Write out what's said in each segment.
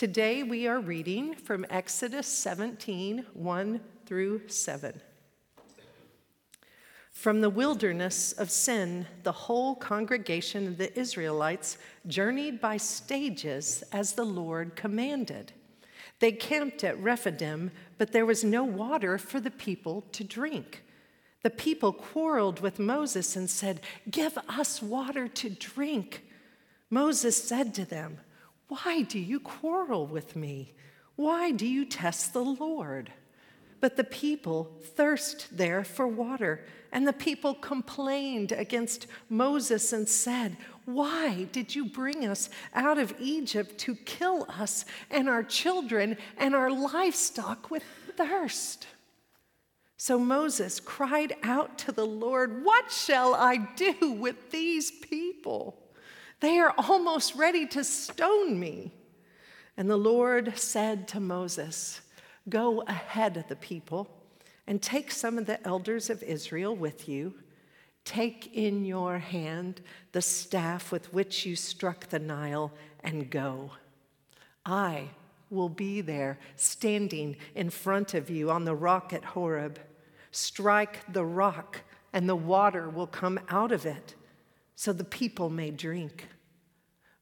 Today we are reading from Exodus 17 1 through 7. From the wilderness of Sin, the whole congregation of the Israelites journeyed by stages as the Lord commanded. They camped at Rephidim, but there was no water for the people to drink. The people quarreled with Moses and said, Give us water to drink. Moses said to them, Why do you quarrel with me? Why do you test the Lord? But the people thirst there for water, and the people complained against Moses and said, Why did you bring us out of Egypt to kill us and our children and our livestock with thirst? So Moses cried out to the Lord, What shall I do with these people? They are almost ready to stone me. And the Lord said to Moses, Go ahead of the people and take some of the elders of Israel with you. Take in your hand the staff with which you struck the Nile and go. I will be there standing in front of you on the rock at Horeb. Strike the rock, and the water will come out of it, so the people may drink.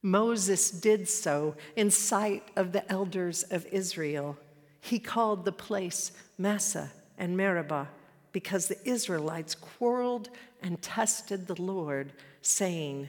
Moses did so in sight of the elders of Israel. He called the place Massah and Meribah because the Israelites quarreled and tested the Lord, saying,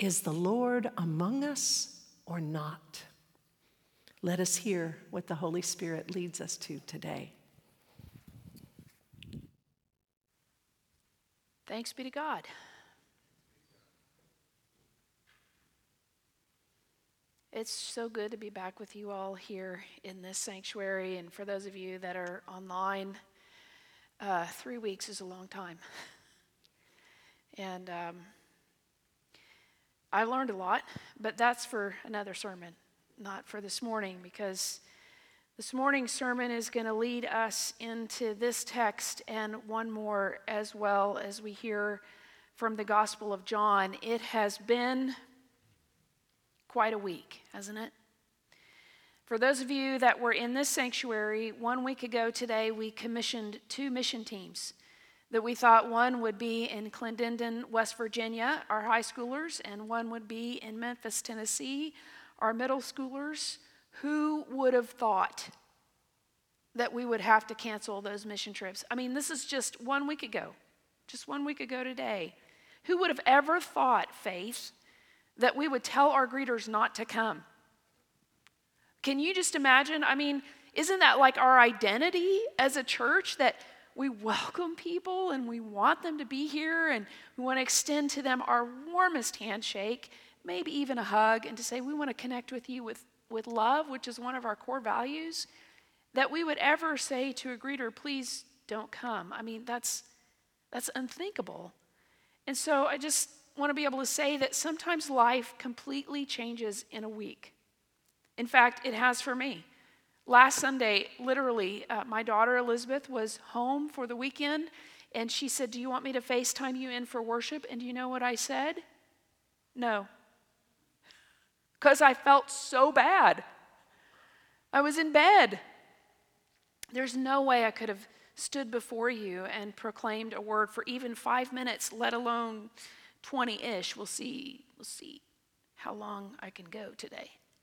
Is the Lord among us or not? Let us hear what the Holy Spirit leads us to today. Thanks be to God. It's so good to be back with you all here in this sanctuary. And for those of you that are online, uh, three weeks is a long time. And um, I learned a lot, but that's for another sermon, not for this morning, because this morning's sermon is going to lead us into this text and one more as well as we hear from the Gospel of John. It has been quite a week, hasn't it? For those of you that were in this sanctuary, one week ago today, we commissioned two mission teams that we thought one would be in Clendenin, West Virginia, our high schoolers, and one would be in Memphis, Tennessee, our middle schoolers. Who would have thought that we would have to cancel those mission trips? I mean, this is just one week ago, just one week ago today. Who would have ever thought, Faith, that we would tell our greeters not to come? Can you just imagine? I mean, isn't that like our identity as a church that we welcome people and we want them to be here and we want to extend to them our warmest handshake, maybe even a hug, and to say, we want to connect with you with with love, which is one of our core values, that we would ever say to a greeter, please don't come. I mean, that's, that's unthinkable. And so I just want to be able to say that sometimes life completely changes in a week. In fact, it has for me. Last Sunday, literally, uh, my daughter Elizabeth was home for the weekend, and she said, Do you want me to FaceTime you in for worship? And do you know what I said? No because I felt so bad. I was in bed. There's no way I could have stood before you and proclaimed a word for even five minutes, let alone 20 ish. We'll see. We'll see how long I can go today.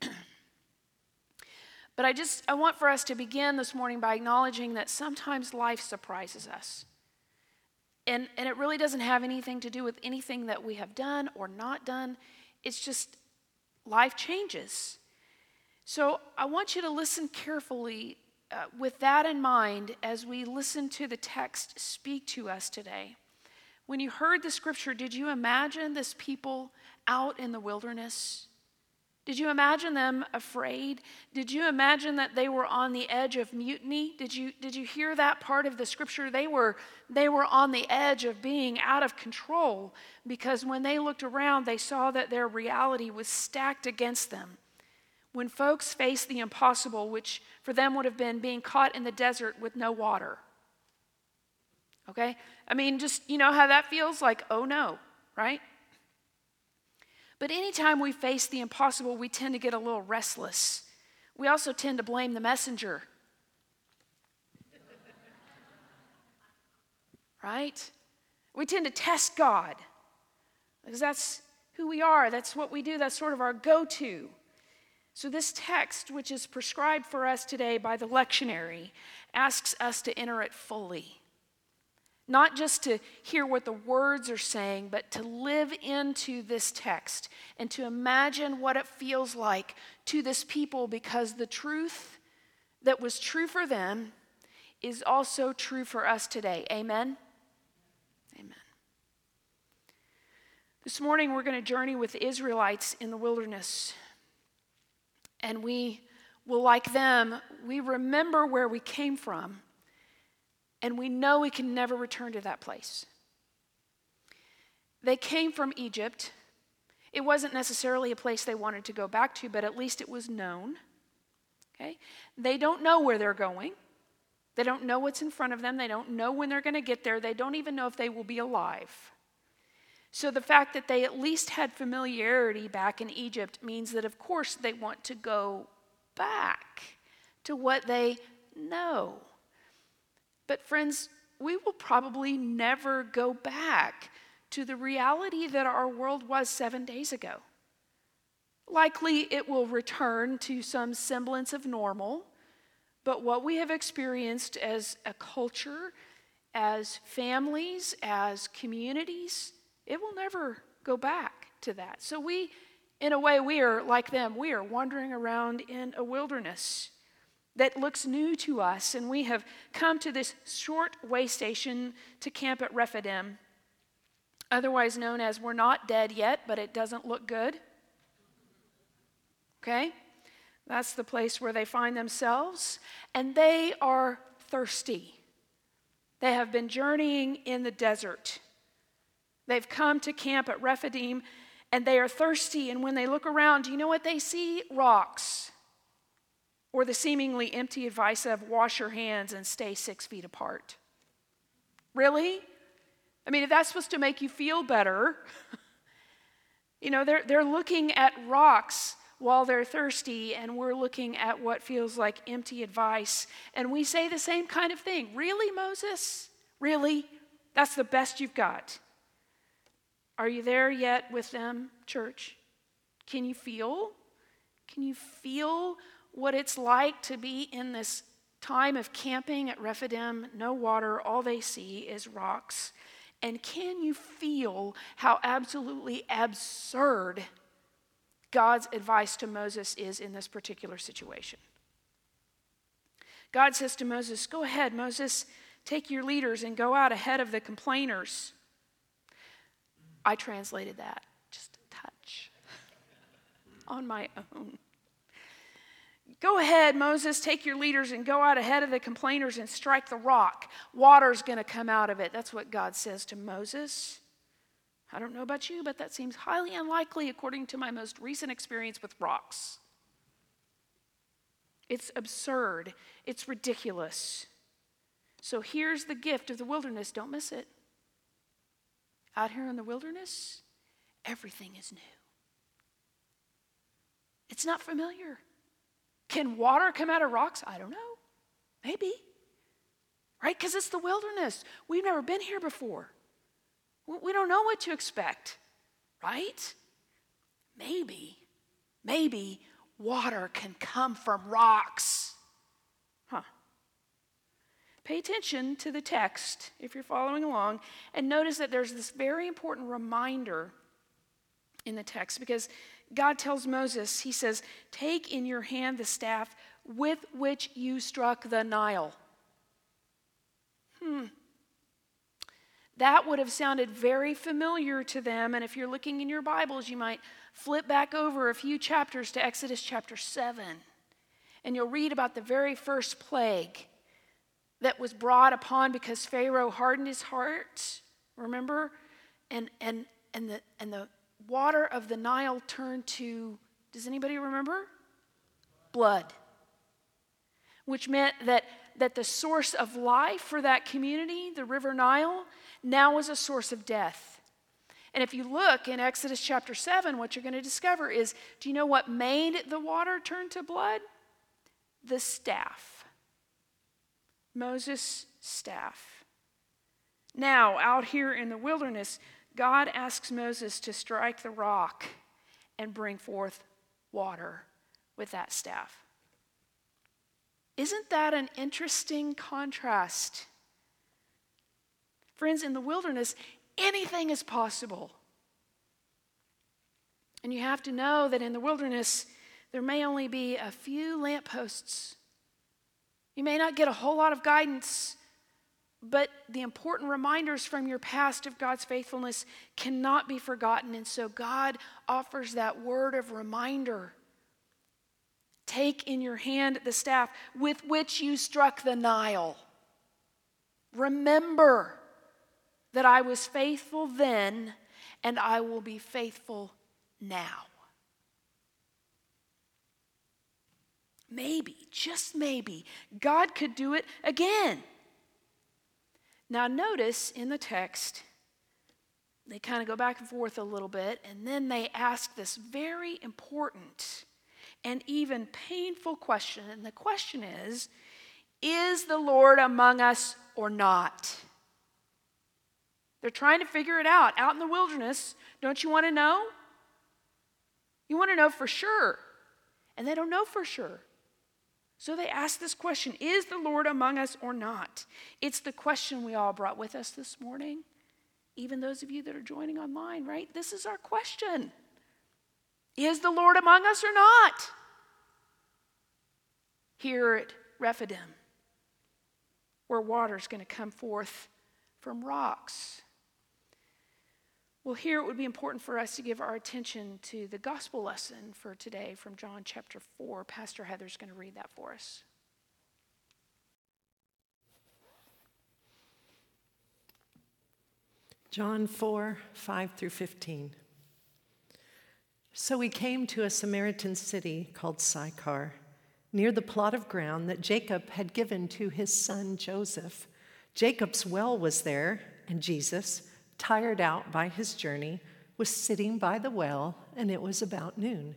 but I just I want for us to begin this morning by acknowledging that sometimes life surprises us. And, and it really doesn't have anything to do with anything that we have done or not done. It's just life changes. So I want you to listen carefully uh, with that in mind as we listen to the text speak to us today. When you heard the scripture, did you imagine this people out in the wilderness? Did you imagine them afraid? Did you imagine that they were on the edge of mutiny? Did you, did you hear that part of the scripture? They were, they were on the edge of being out of control because when they looked around, they saw that their reality was stacked against them. When folks faced the impossible, which for them would have been being caught in the desert with no water. Okay? I mean, just, you know how that feels? Like, oh no, right? But anytime we face the impossible, we tend to get a little restless. We also tend to blame the messenger. right? We tend to test God because that's who we are, that's what we do, that's sort of our go to. So, this text, which is prescribed for us today by the lectionary, asks us to enter it fully. Not just to hear what the words are saying, but to live into this text and to imagine what it feels like to this people because the truth that was true for them is also true for us today. Amen? Amen. This morning, we're going to journey with the Israelites in the wilderness. And we will, like them, we remember where we came from, and we know we can never return to that place. They came from Egypt. It wasn't necessarily a place they wanted to go back to, but at least it was known. Okay? They don't know where they're going. They don't know what's in front of them. They don't know when they're going to get there. They don't even know if they will be alive. So the fact that they at least had familiarity back in Egypt means that, of course, they want to go back to what they know. But, friends, we will probably never go back to the reality that our world was seven days ago. Likely it will return to some semblance of normal, but what we have experienced as a culture, as families, as communities, it will never go back to that. So we, in a way, we are like them. We are wandering around in a wilderness that looks new to us, and we have come to this short way station to camp at Rephidim, otherwise known as we're not dead yet, but it doesn't look good. Okay? That's the place where they find themselves, and they are thirsty. They have been journeying in the desert. They've come to camp at Rephidim and they are thirsty. And when they look around, do you know what they see? Rocks. Or the seemingly empty advice of wash your hands and stay six feet apart. Really? I mean, if that's supposed to make you feel better, you know, they're, they're looking at rocks while they're thirsty, and we're looking at what feels like empty advice. And we say the same kind of thing. Really, Moses? Really? That's the best you've got. Are you there yet with them, church? Can you feel? Can you feel what it's like to be in this time of camping at Rephidim? No water, all they see is rocks. And can you feel how absolutely absurd God's advice to Moses is in this particular situation? God says to Moses, Go ahead, Moses, take your leaders and go out ahead of the complainers. I translated that just a touch on my own. Go ahead, Moses, take your leaders and go out ahead of the complainers and strike the rock. Water's going to come out of it. That's what God says to Moses. I don't know about you, but that seems highly unlikely according to my most recent experience with rocks. It's absurd, it's ridiculous. So here's the gift of the wilderness. Don't miss it. Out here in the wilderness, everything is new. It's not familiar. Can water come out of rocks? I don't know. Maybe. Right? Because it's the wilderness. We've never been here before. We don't know what to expect. Right? Maybe, maybe water can come from rocks. Huh. Pay attention to the text if you're following along and notice that there's this very important reminder in the text because God tells Moses, He says, Take in your hand the staff with which you struck the Nile. Hmm. That would have sounded very familiar to them. And if you're looking in your Bibles, you might flip back over a few chapters to Exodus chapter 7. And you'll read about the very first plague that was brought upon because Pharaoh hardened his heart, remember? And, and, and, the, and the water of the Nile turned to, does anybody remember? Blood. Which meant that, that the source of life for that community, the River Nile, now was a source of death. And if you look in Exodus chapter 7, what you're going to discover is do you know what made the water turn to blood? the staff. Moses' staff. Now, out here in the wilderness, God asks Moses to strike the rock and bring forth water with that staff. Isn't that an interesting contrast? Friends, in the wilderness, anything is possible. And you have to know that in the wilderness, there may only be a few lampposts. You may not get a whole lot of guidance, but the important reminders from your past of God's faithfulness cannot be forgotten. And so God offers that word of reminder. Take in your hand the staff with which you struck the Nile. Remember that I was faithful then, and I will be faithful now. Maybe, just maybe, God could do it again. Now, notice in the text, they kind of go back and forth a little bit, and then they ask this very important and even painful question. And the question is Is the Lord among us or not? They're trying to figure it out out in the wilderness. Don't you want to know? You want to know for sure. And they don't know for sure. So they ask this question Is the Lord among us or not? It's the question we all brought with us this morning. Even those of you that are joining online, right? This is our question Is the Lord among us or not? Here at Rephidim, where water is going to come forth from rocks. Well, here it would be important for us to give our attention to the gospel lesson for today from John chapter 4. Pastor Heather's going to read that for us. John 4 5 through 15. So we came to a Samaritan city called Sychar, near the plot of ground that Jacob had given to his son Joseph. Jacob's well was there, and Jesus, tired out by his journey, was sitting by the well, and it was about noon.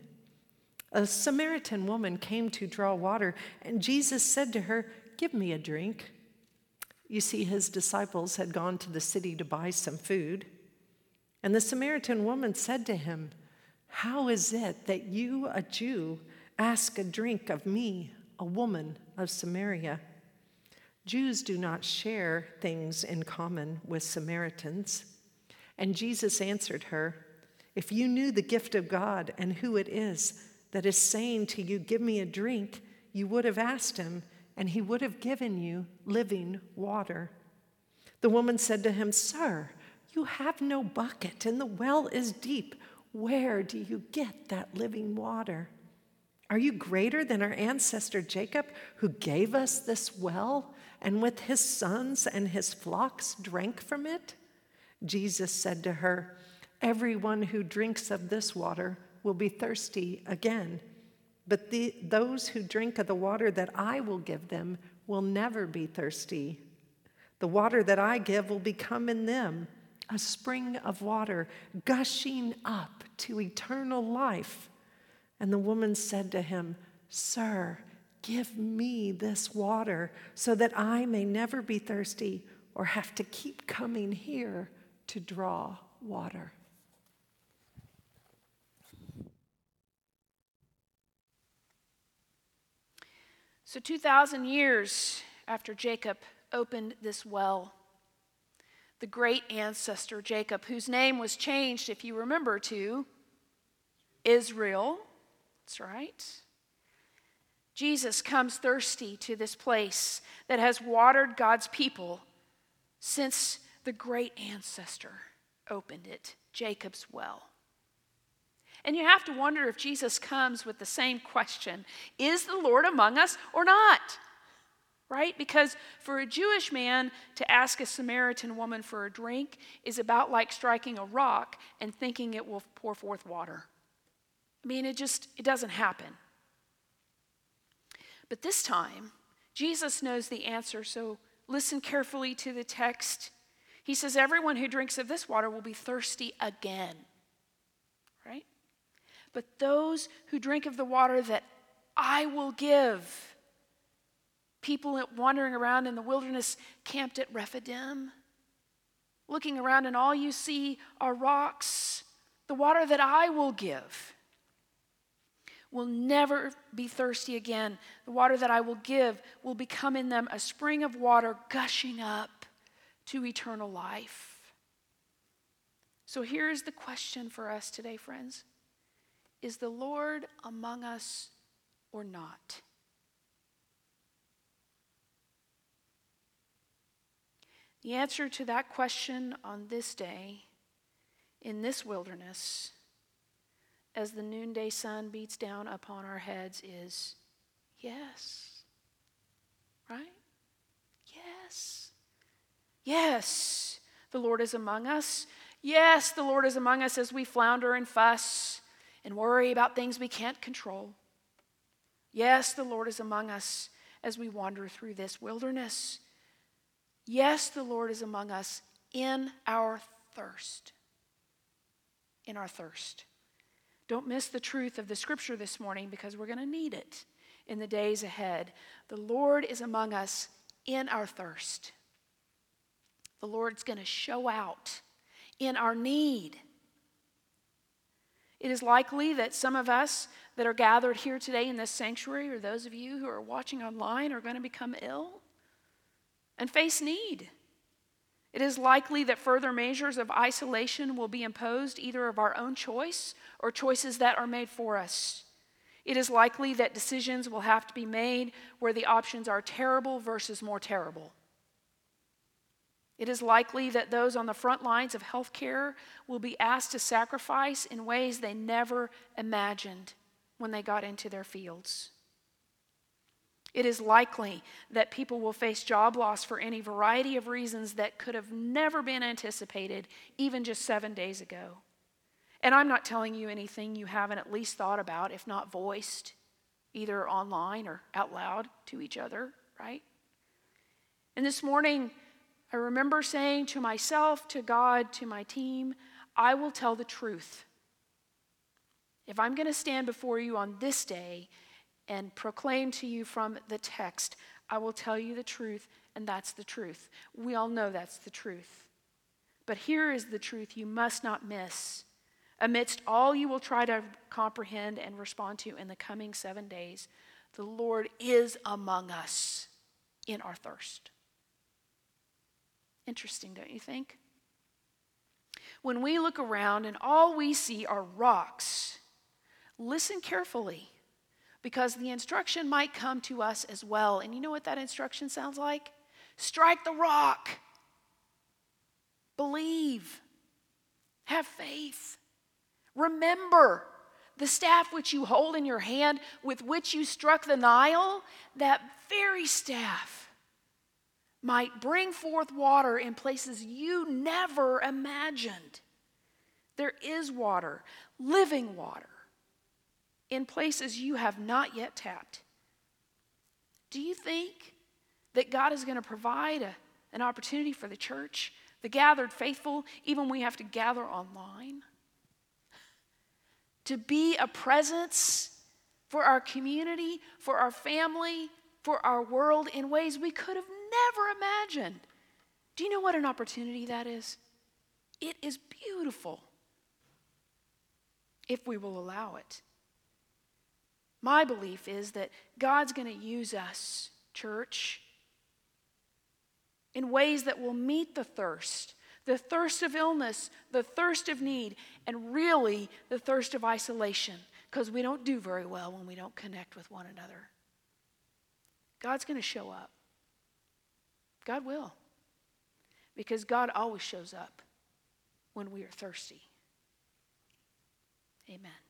A Samaritan woman came to draw water, and Jesus said to her, Give me a drink. You see, his disciples had gone to the city to buy some food. And the Samaritan woman said to him, How is it that you, a Jew, ask a drink of me, a woman of Samaria? Jews do not share things in common with Samaritans. And Jesus answered her, If you knew the gift of God and who it is that is saying to you, Give me a drink, you would have asked him, and he would have given you living water. The woman said to him, Sir, you have no bucket, and the well is deep. Where do you get that living water? Are you greater than our ancestor Jacob, who gave us this well, and with his sons and his flocks drank from it? Jesus said to her, Everyone who drinks of this water will be thirsty again. But the, those who drink of the water that I will give them will never be thirsty. The water that I give will become in them a spring of water gushing up to eternal life. And the woman said to him, Sir, give me this water so that I may never be thirsty or have to keep coming here to draw water. So, 2,000 years after Jacob opened this well, the great ancestor Jacob, whose name was changed, if you remember, to Israel, right. Jesus comes thirsty to this place that has watered God's people since the great ancestor opened it, Jacob's well. And you have to wonder if Jesus comes with the same question Is the Lord among us or not? Right? Because for a Jewish man to ask a Samaritan woman for a drink is about like striking a rock and thinking it will pour forth water. I mean, it just it doesn't happen. But this time, Jesus knows the answer, so listen carefully to the text he says, Everyone who drinks of this water will be thirsty again. Right? But those who drink of the water that I will give, People wandering around in the wilderness camped at Rephidim, looking around, and all you see are rocks. The water that I will give will never be thirsty again. The water that I will give will become in them a spring of water gushing up to eternal life. So here's the question for us today, friends Is the Lord among us or not? The answer to that question on this day, in this wilderness, as the noonday sun beats down upon our heads, is yes. Right? Yes. Yes, the Lord is among us. Yes, the Lord is among us as we flounder and fuss and worry about things we can't control. Yes, the Lord is among us as we wander through this wilderness. Yes, the Lord is among us in our thirst. In our thirst. Don't miss the truth of the scripture this morning because we're going to need it in the days ahead. The Lord is among us in our thirst. The Lord's going to show out in our need. It is likely that some of us that are gathered here today in this sanctuary, or those of you who are watching online, are going to become ill and face need. It is likely that further measures of isolation will be imposed either of our own choice or choices that are made for us. It is likely that decisions will have to be made where the options are terrible versus more terrible. It is likely that those on the front lines of healthcare will be asked to sacrifice in ways they never imagined when they got into their fields. It is likely that people will face job loss for any variety of reasons that could have never been anticipated even just seven days ago. And I'm not telling you anything you haven't at least thought about, if not voiced, either online or out loud to each other, right? And this morning, I remember saying to myself, to God, to my team, I will tell the truth. If I'm going to stand before you on this day and proclaim to you from the text, I will tell you the truth, and that's the truth. We all know that's the truth. But here is the truth you must not miss. Amidst all you will try to comprehend and respond to in the coming seven days, the Lord is among us in our thirst. Interesting, don't you think? When we look around and all we see are rocks, listen carefully because the instruction might come to us as well. And you know what that instruction sounds like? Strike the rock, believe, have faith. Remember the staff which you hold in your hand with which you struck the Nile, that very staff might bring forth water in places you never imagined. There is water, living water, in places you have not yet tapped. Do you think that God is going to provide a, an opportunity for the church, the gathered faithful, even we have to gather online? To be a presence for our community, for our family, for our world in ways we could have never imagined. Do you know what an opportunity that is? It is beautiful if we will allow it. My belief is that God's going to use us, church, in ways that will meet the thirst the thirst of illness, the thirst of need, and really the thirst of isolation, because we don't do very well when we don't connect with one another. God's going to show up. God will. Because God always shows up when we are thirsty. Amen.